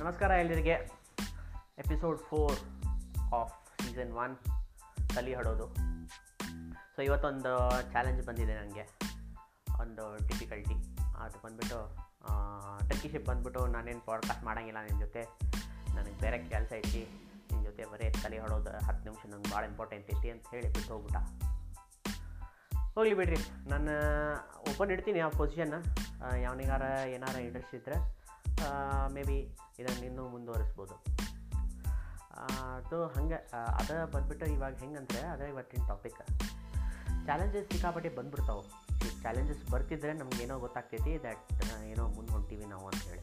ನಮಸ್ಕಾರ ಎಲ್ಲರಿಗೆ episode four of season one ತಲಿ ಹಡೋದು. ಸೊ ಇವತ್ತೊಂದು ಚಾಲೆಂಜ್ ಬಂದಿದೆ ನನಗೆ ಒಂದು ಡಿಫಿಕಲ್ಟಿ ಅದು ಬಂದುಬಿಟ್ಟು ಟರ್ಕಿಶಿಪ್ ಬಂದುಬಿಟ್ಟು ನಾನೇನು ಪಾಡ್ಕಾಸ್ಟ್ ಮಾಡೋಂಗಿಲ್ಲ ನಿನ್ನ ಜೊತೆ. ನನಗೆ ಬೇರೆ ಕೆಲಸ ಐತಿ. ನಿನ್ನ ಜೊತೆ ಬರೀ ತಲೆ ಹೊಡೋದು ಹತ್ತು ನಿಮಿಷ ನಂಗೆ ಭಾಳ ಇಂಪಾರ್ಟೆಂಟ್ ಐತಿ ಅಂತ ಹೇಳಿ ಬಿಟ್ಟು ಹೋಗ್ಬಿಟ್ಟ. ಹೋಗ್ಲಿ ಬಿಡ್ರಿ. ನಾನು ಓಪನ್ ಇಡ್ತೀನಿ ಆ ಪೊಸಿಷನ್ನ ಯಾವನಿಗಾರ ಏನಾರ ಇಂಟ್ರೆಸ್ಟ್ ಇದ್ದರೆ ಮೇ ಬಿ ಇದನ್ನು ಇನ್ನೂ ಮುಂದುವರಿಸ್ಬೋದು. ಅದು ಹಾಗೆ ಅದು ಬಂದುಬಿಟ್ಟು ಇವಾಗ ಹೆಂಗಂದರೆ ಅದೇ ಇವತ್ತಿನ ಟಾಪಿಕ್ ಚಾಲೆಂಜಸ್ ಸಿಕ್ಕಾಪಟ್ಟೆ ಬಂದ್ಬಿಡ್ತಾವೆ. ಚಾಲೆಂಜಸ್ ಬರ್ತಿದ್ರೆ ನಮಗೇನೋ ಗೊತ್ತಾಗ್ತೈತಿ ದ್ಯಾಟ್ ಏನೋ ಮುಂದೆ ಹೊಂಟೀವಿ ನಾವು ಅಂತೇಳಿ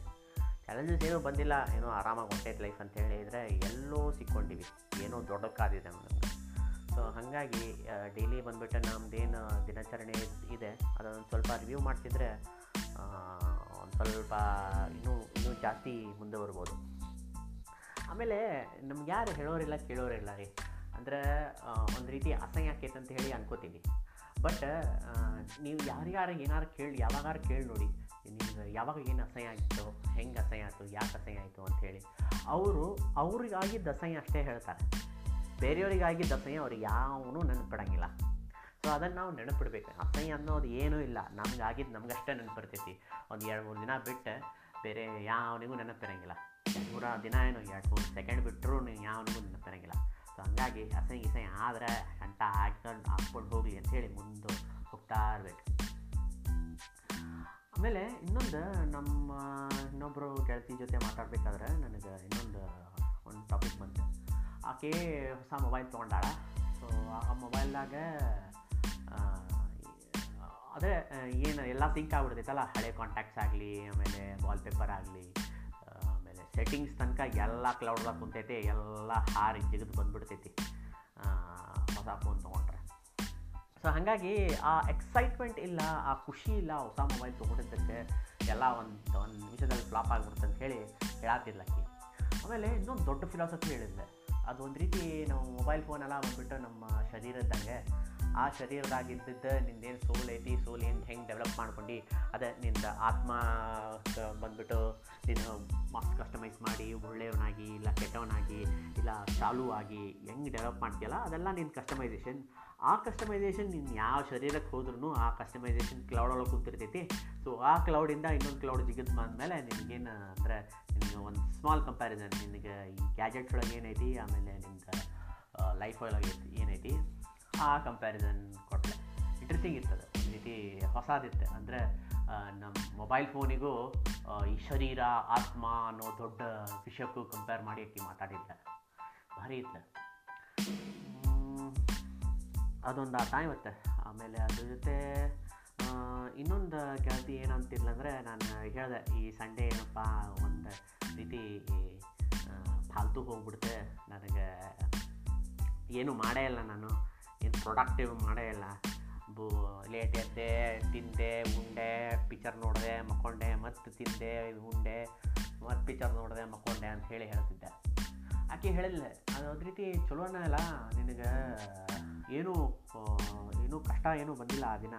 ಚಾಲೆಂಜಸ್ ಏನೂ ಬಂದಿಲ್ಲ, ಏನೋ ಆರಾಮಾಗಿ ಹೊಂಟೈತೆ ಲೈಫ್ ಅಂತ ಹೇಳಿದರೆ ಎಲ್ಲೋ ಸಿಕ್ಕೊಂಡಿವಿ. ಏನೋ ದೊಡ್ಡಕ್ಕಾದಿದೆ ನಮಗೆ ಸೊ ಹಾಗಾಗಿ ಡೈಲಿ ಬಂದುಬಿಟ್ಟು ನಮ್ಮದೇನು ದಿನಾಚರಣೆ ಇದೆ ಅದೊಂದು ಸ್ವಲ್ಪ ರಿವ್ಯೂ ಮಾಡ್ತಿದ್ರೆ ಒಂದು ಸ್ವಲ್ಪ ಜಾಸ್ತಿ ಮುಂದೆ ಬರ್ಬೋದು. ಆಮೇಲೆ ನಮ್ಗೆ ಯಾರು ಹೇಳೋರಿಲ್ಲ ಕೇಳೋರಿಲ್ಲ ರೀ. ಅಂದರೆ ಒಂದು ರೀತಿ ಅಸಹ್ಯ ಅಂತ ಹೇಳಿ ಅನ್ಕೋತೀವಿ ಬಟ್ ನೀವು ಯಾರ್ಯಾರು ಏನಾರು ಕೇಳಿ, ಯಾವಾಗಾರು ಕೇಳಿ ನೋಡಿ. ನಿಮ್ಗೆ ಯಾವಾಗ ಏನು ಅಸಹ್ಯ ಆಯಿತು ಹೆಂಗೆ ಅಸಹ್ಯ ಆಯಿತು, ಯಾಕೆ ಅಸಹ್ಯ ಆಯಿತು ಅಂಥೇಳಿ ಅವರು, ಅವರಿಗಾಗಿ ದಸಹ್ಯ ಅಷ್ಟೇ ಹೇಳ್ತಾರೆ. ಬೇರೆಯವರಿಗಾಗಿದ್ದ ದಸಹ್ಯ ಅವ್ರಿಗೆ ಯಾವನು ನೆನಪಿಡಂಗಿಲ್ಲ. ಸೊ ಅದನ್ನು ನಾವು ನೆನಪಿಡ್ಬೇಕು. ಅಸಹ್ಯ ಅನ್ನೋದು ಏನೂ ಇಲ್ಲ. ನಮ್ಗೆ ಆಗಿದ್ದು ನಮಗಷ್ಟೇ ನೆನಪಿರ್ತೈತಿ ಒಂದು ಎರಡು ಮೂರು ದಿನ ಬಿಟ್ಟು ಬೇರೆ ಯಾವನಿಗೂ ನೆನಪಿರಂಗಿಲ್ಲ. ನೂರ ದಿನ ಏನು ಎರಡು ಮೂರು ಸೆಕೆಂಡ್ ಬಿಟ್ಟರು ನೀವು ಯಾವನಿಗೂ ನೆನಪಿರಂಗಿಲ್ಲ. ಸೊ ಹಂಗಾಗಿ ಅಸೈ ಇಸೈ ಆದರೆ ಅಂಟ ಹಾಕ್ಕೊಂಡು ಹಾಕ್ಕೊಂಡು ಹೋಗಲಿ ಅಂಥೇಳಿ ಮುಂದೆ ಹೋಗ್ತಾ ಇರಬೇಕು. ಆಮೇಲೆ ಇನ್ನೊಂದು ನಮ್ಮ ಇನ್ನೊಬ್ಬರು ಗೆಳತಿ ಜೊತೆ ಮಾತಾಡ್ಬೇಕಾದ್ರೆ ನನಗೆ ಇನ್ನೊಂದು, ಒಂದು ಟಾಪಿಕ್ ಬಂತು. ಆಕೆ ಹೊಸ ಮೊಬೈಲ್ ತೊಗೊಂಡಾಳ. ಸೊ ಆ ಮೊಬೈಲ್ದಾಗ ಅದೇ ಏನು, ಎಲ್ಲ ಸಿಂಕ್ ಆಗ್ಬಿಡ್ತೈತಲ್ಲ, ಹಳೆ ಕಾಂಟ್ಯಾಕ್ಟ್ಸ್ ಆಗಲಿ, ಆಮೇಲೆ ವಾಲ್ಪೇಪರ್ ಆಗಲಿ ಆಮೇಲೆ ಸೆಟ್ಟಿಂಗ್ಸ್ ತನಕ ಎಲ್ಲ ಕ್ಲೌಡ್ದಾಗ ಕುಂತೈತಿ, ಎಲ್ಲ ಹಾರಿ ಜಿಗಿದು ಬಂದುಬಿಡ್ತೈತಿ ಹೊಸ ಫೋನ್ ತೊಗೊಂಡ್ರೆ. ಸೊ ಹಾಗಾಗಿ ಆ ಎಕ್ಸೈಟ್ಮೆಂಟ್ ಇಲ್ಲ, ಆ ಖುಷಿ ಇಲ್ಲ, ಹೊಸ ಮೊಬೈಲ್ ತೊಗೊಂಡಿದ್ದಕ್ಕೆ ಎಲ್ಲ ಒಂದು ಒಂದು ನಿಮಿಷದಲ್ಲಿ ಫ್ಲಾಪ್ ಆಗಿಬಿಡುತ್ತೆ ಅಂತ ಹೇಳಿ ಹೇಳತ್ತಿರ್ಲಕ್ಕಿ ಆಮೇಲೆ ಇನ್ನೊಂದು ದೊಡ್ಡ ಫಿಲಾಸಫಿ ಹೇಳಿದ್ದೆ. ಅದು ಒಂದು ರೀತಿ ನಾವು ಮೊಬೈಲ್ ಫೋನೆಲ್ಲ ಬಂದುಬಿಟ್ಟು ನಮ್ಮ ಶರೀರದಂಗೆ ಆ ಶರೀರದಾಗಿದ್ದ ನಿಂದೇನು ಸೋಲ್ ಐತಿ ಸೋಲ್ ಏನು ಹೆಂಗೆ ಡೆವಲಪ್ ಮಾಡ್ಕೊಂಡು ಅದೇ ನಿಂದ ಆತ್ಮ ಬಂದ್ಬಿಟ್ಟು ನೀನು ಮಸ್ತ್ ಕಸ್ಟಮೈಸ್ ಮಾಡಿ, ಒಳ್ಳೆಯವನಾಗಿ ಇಲ್ಲ ಕೆಟ್ಟವನಾಗಿ ಇಲ್ಲ ಚಾಲು ಆಗಿ ಹೆಂಗೆ ಡೆವಲಪ್ ಮಾಡ್ತೀಯಲ್ಲ, ಅದೆಲ್ಲ ನಿನ್ನ ಕಸ್ಟಮೈಸೇಷನ್ ಆ ಕಸ್ಟಮೈಸೇಷನ್ ನಿನ್ನ ಯಾವ ಶರೀರಕ್ಕೆ ಹೋದ್ರೂ ಆ ಕಸ್ಟಮೈಸೇಷನ್ ಕ್ಲೌಡ್ ಒಳಗೆ ಕೂತಿರ್ತೈತಿ. ಸೊ ಆ ಕ್ಲೌಡಿಂದ ಇನ್ನೊಂದು ಕ್ಲೌಡ್ ಜಿಗಿದ್ ಬಂದಮೇಲೆ ನಿನಗೇನು ಅಂದರೆ ನಿನಗೆ ಒಂದು ಸ್ಮಾಲ್ ಕಂಪ್ಯಾರಿಸನ್ ನಿನಗೆ ಈ ಗ್ಯಾಜೆಟ್ಸ್ ಒಳಗೆ ಏನೈತಿ, ಆಮೇಲೆ ನಿನ್ನ ಲೈಫ್ ಒಳಗೆ ಏನೈತಿ. ಆ ಕಂಪ್ಯಾರಿಸನ್ ಕೊಟ್ಟೆ ಇಂಟ್ರೆಸ್ಟಿಂಗ್ ಇರ್ತದೆ. ಈ ರೀತಿ ಹೊಸದಿತ್ತೆ. ಅಂದರೆ ನಮ್ಮ ಮೊಬೈಲ್ ಫೋನಿಗೂ ಈ ಶರೀರ, ಆತ್ಮ ಅನ್ನೋ ದೊಡ್ಡ ವಿಷಯಕ್ಕೂ ಕಂಪೇರ್ ಮಾಡಿ ಅಕ್ಕಿ ಮಾತಾಡಿದ್ದೆ. ಭಾರಿ ಇತ್ತು. ಅದೊಂದು ಆಟ ಇತ್ತೆ ಆಮೇಲೆ ಅದ್ರ ಜೊತೆ ಇನ್ನೊಂದು ಗೆಳತಿ ಏನಂತಿಲ್ಲ ಅಂದರೆ ನಾನು ಹೇಳಿದೆ, ಈ ಸಂಡೇ ಏನಪ್ಪ, ಒಂದು ರೀತಿ ಫಾಲ್ತು ಹೋಗ್ಬಿಡ್ತೆ ನನಗೆ ಏನು ಮಾಡೇ ಇಲ್ಲ ನಾನು. ಪ್ರೊಡಕ್ಟಿವ್ ಮಾಡೇ ಇಲ್ಲ. ಬೂ, ಲೇಟ್ ಎದ್ದೆ, ತಿಂದೆ, ಉಂಡೆ ಪಿಕ್ಚರ್ ನೋಡಿದೆ, ಮಕ್ಕೊಂಡೆ, ಮತ್ತು ತಿಂದೆ, ಉಂಡೆ, ಮತ್ತು ಪಿಕ್ಚರ್ ನೋಡಿದೆ, ಮಕ್ಕೊಂಡೆ ಅಂತ ಹೇಳಿ ಹೇಳ್ತಿದ್ದೆ. ಆಕೆ ಹೇಳಿಲ್ಲ ಅದು ಒಂದು ರೀತಿ ಚಲೋನೇ ಅಲ್ಲ, ನಿನಗೆ ಏನೂ ಏನೂ ಕಷ್ಟ ಏನೂ ಬಂದಿಲ್ಲ ಆ ದಿನ.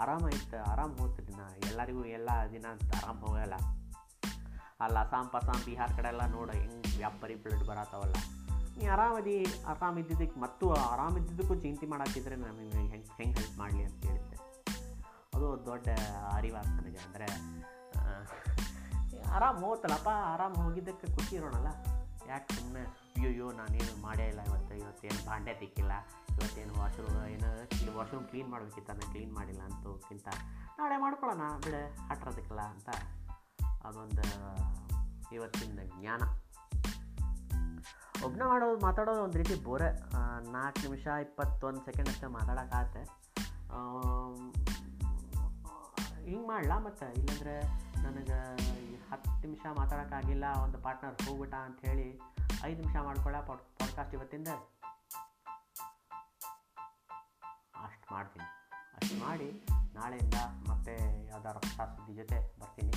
ಆರಾಮ ಇತ್ತು, ಆರಾಮ ಹೋಗ್ತು ದಿನ. ಎಲ್ಲರಿಗೂ ಎಲ್ಲ ದಿನ ಅಂತ ಆರಾಮ್ ಹೋಗಲ್ಲ. ಅಲ್ಲ ಅಸ್ಸಾಂ ಪಸಾಂ ಬಿಹಾರ್ ಕಡೆ ಎಲ್ಲ ನೋಡು, ಹೆಂಗೆ ವ್ಯಾಪಾರಿ ಬ್ಲಡ್ ಬರತ್ತವಲ್ಲ. ನೀ ಆರಾಮದಿ? ಇದ್ದಿದ್ದಕ್ಕೆ ಮತ್ತು ಆರಾಮಿದ್ದಿದ್ದಕ್ಕೂ ಚಿಂತೆ ಮಾಡಾಕಿದ್ರೆ ನಮಗೆ ಹೆಂಗೆ ಹೆಂಗೆ ಹೆಲ್ಪ್ ಮಾಡಲಿ ಅಂತ ಹೇಳಿದ್ದೆ. ಅದು ದೊಡ್ಡ ಅರಿವಾಗ ನನಗೆ ಅಂದರೆ ಆರಾಮ್ ಹೋಗ್ತಲ್ಲಪ್ಪ ಆರಾಮ್ ಹೋಗಿದ್ದಕ್ಕೆ ಖುಷಿ ಇರೋಣಲ್ಲ ಯಾಕೆ ಸುಮ್ಮನೆ ಅಯ್ಯೋ ನಾನೇನು ಮಾಡೇ ಇಲ್ಲ ಇವತ್ತು ಇವತ್ತೇನು ಭಾಂಡೆ ತಿಕ್ಕಿಲ್ಲ ಇವತ್ತೇನು ವಾಶ್ರೂಮ್ ಏನು ಇಲ್ಲಿ ವಾಶ್ರೂಮ್ ಕ್ಲೀನ್ ಮಾಡಬೇಕಿತ್ತು ನಾನು ಕ್ಲೀನ್ ಮಾಡಿಲ್ಲ ಅಂತಕ್ಕಿಂತ ನಾಳೆ ಮಾಡ್ಕೊಳ್ಳೋಣ, ಬಿಡೆ ಹಟ್ರೋದಕ್ಕಿಲ್ಲ ಅಂತ ಅದೊಂದು ಇವತ್ತಿನ ಜ್ಞಾನ. ಒಬ್ಬನ ಮಾಡೋದು, ಮಾತಾಡೋದು ಒಂದು ರೀತಿ ಬೋರೆ ನಾಲ್ಕು ನಿಮಿಷ, ಇಪ್ಪತ್ತೊಂದು ಸೆಕೆಂಡ್ ಅಷ್ಟೇ ಮಾತಾಡೋಕ್ಕಾಗತ್ತೆ. ಹಿಂಗೆ ಮಾಡಲ ಮತ್ತು? ಇಲ್ಲಾಂದರೆ ನನಗೆ ಹತ್ತು ನಿಮಿಷ ಮಾತಾಡೋಕ್ಕಾಗಿಲ್ಲ, ಒಂದು ಪಾರ್ಟ್ನರ್ ಹೋಗ್ಬಿಟ್ಟ ಅಂಥೇಳಿ ಐದು ನಿಮಿಷ ಮಾಡ್ಕೊಳ್ಳ ಪಾಡ್ ಪಾಡ್ಕಾಸ್ಟ್ ಇವತ್ತಿಂದ? ಅಷ್ಟು ಮಾಡ್ತೀನಿ. ಅಷ್ಟು ಮಾಡಿ ನಾಳೆಯಿಂದ ಮತ್ತೆ ಯಾವ್ದಾರು ಹೊಸ ಸುದ್ದಿ ಜೊತೆ ಬರ್ತೀನಿ.